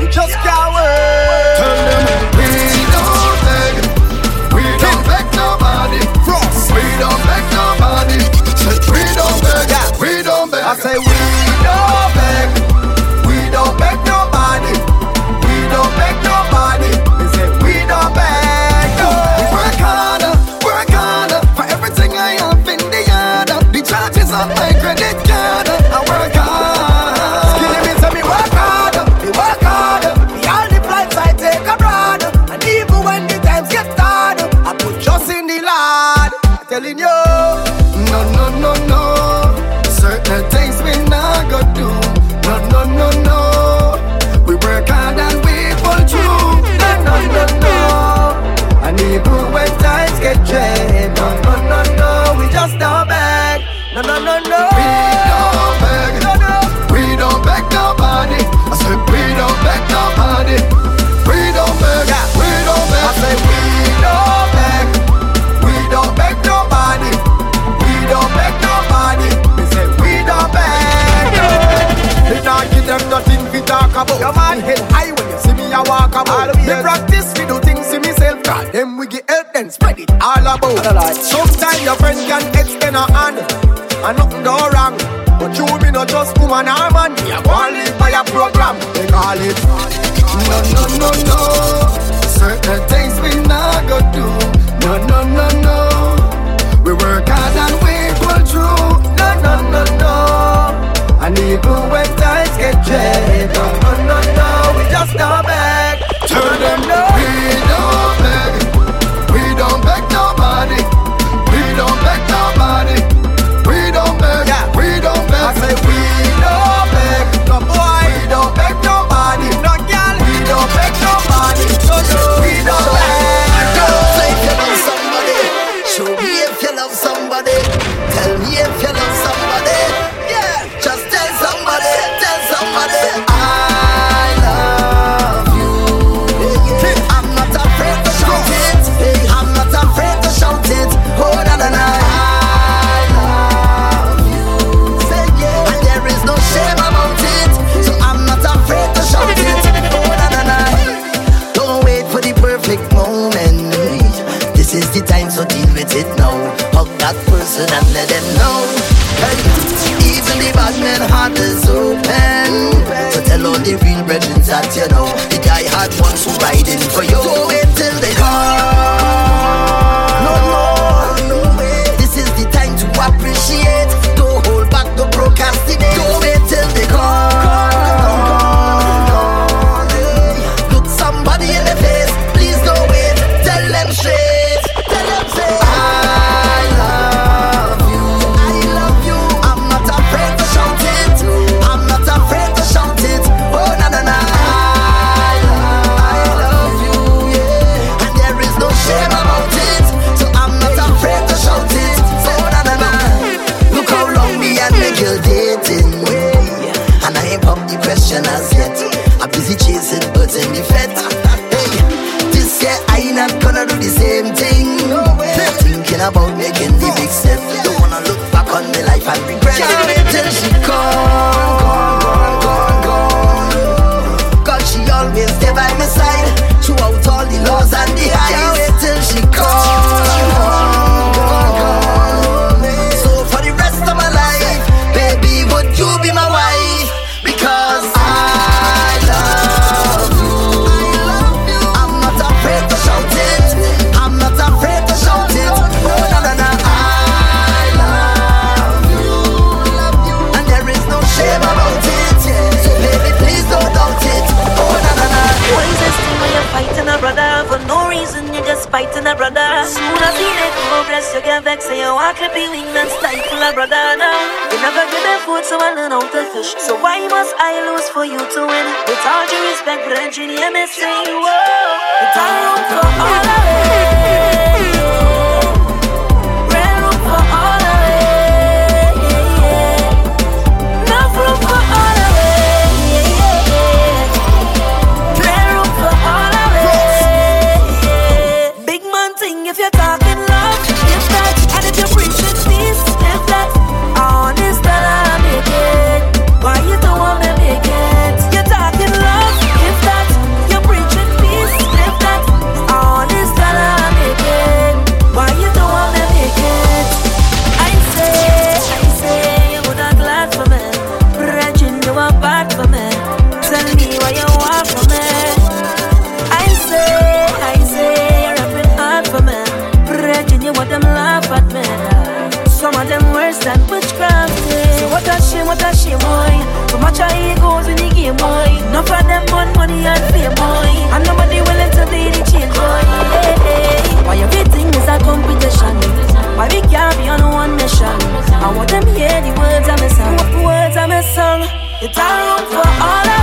You just can't wait. Tell them we don't beg, we don't beg nobody. Frost. We don't. about. Sometimes your friend can extend a hand, and nothing go wrong. But you be not just woman or man. Me a go live by a program. They call it. No no no no. Certain things we not go do. No no no no. We work hard and we pull through. No no no no. And even when times get jet. This is the time, so deal with it now. Hug that person and let them know. Hey, even the bad man heart is open. So tell all the real brethren that you know. The guy had one who riding for you. fighting a brother. Soon as he let go, bless you get vexed. Say you walk up in wing and for a brother. Now, you never get that food, so I learn how to fish. So why must I lose for you to win? With all due respect, brethren, you missing. Whoa, it's all for all of it. Much of egos in the game, boy. Enough of them want money and fame, boy. And nobody willing to be the change, boy. Why everything is a competition? Why we can't be on one mission? I want them hear the words of my song. Words of my song. It's a for all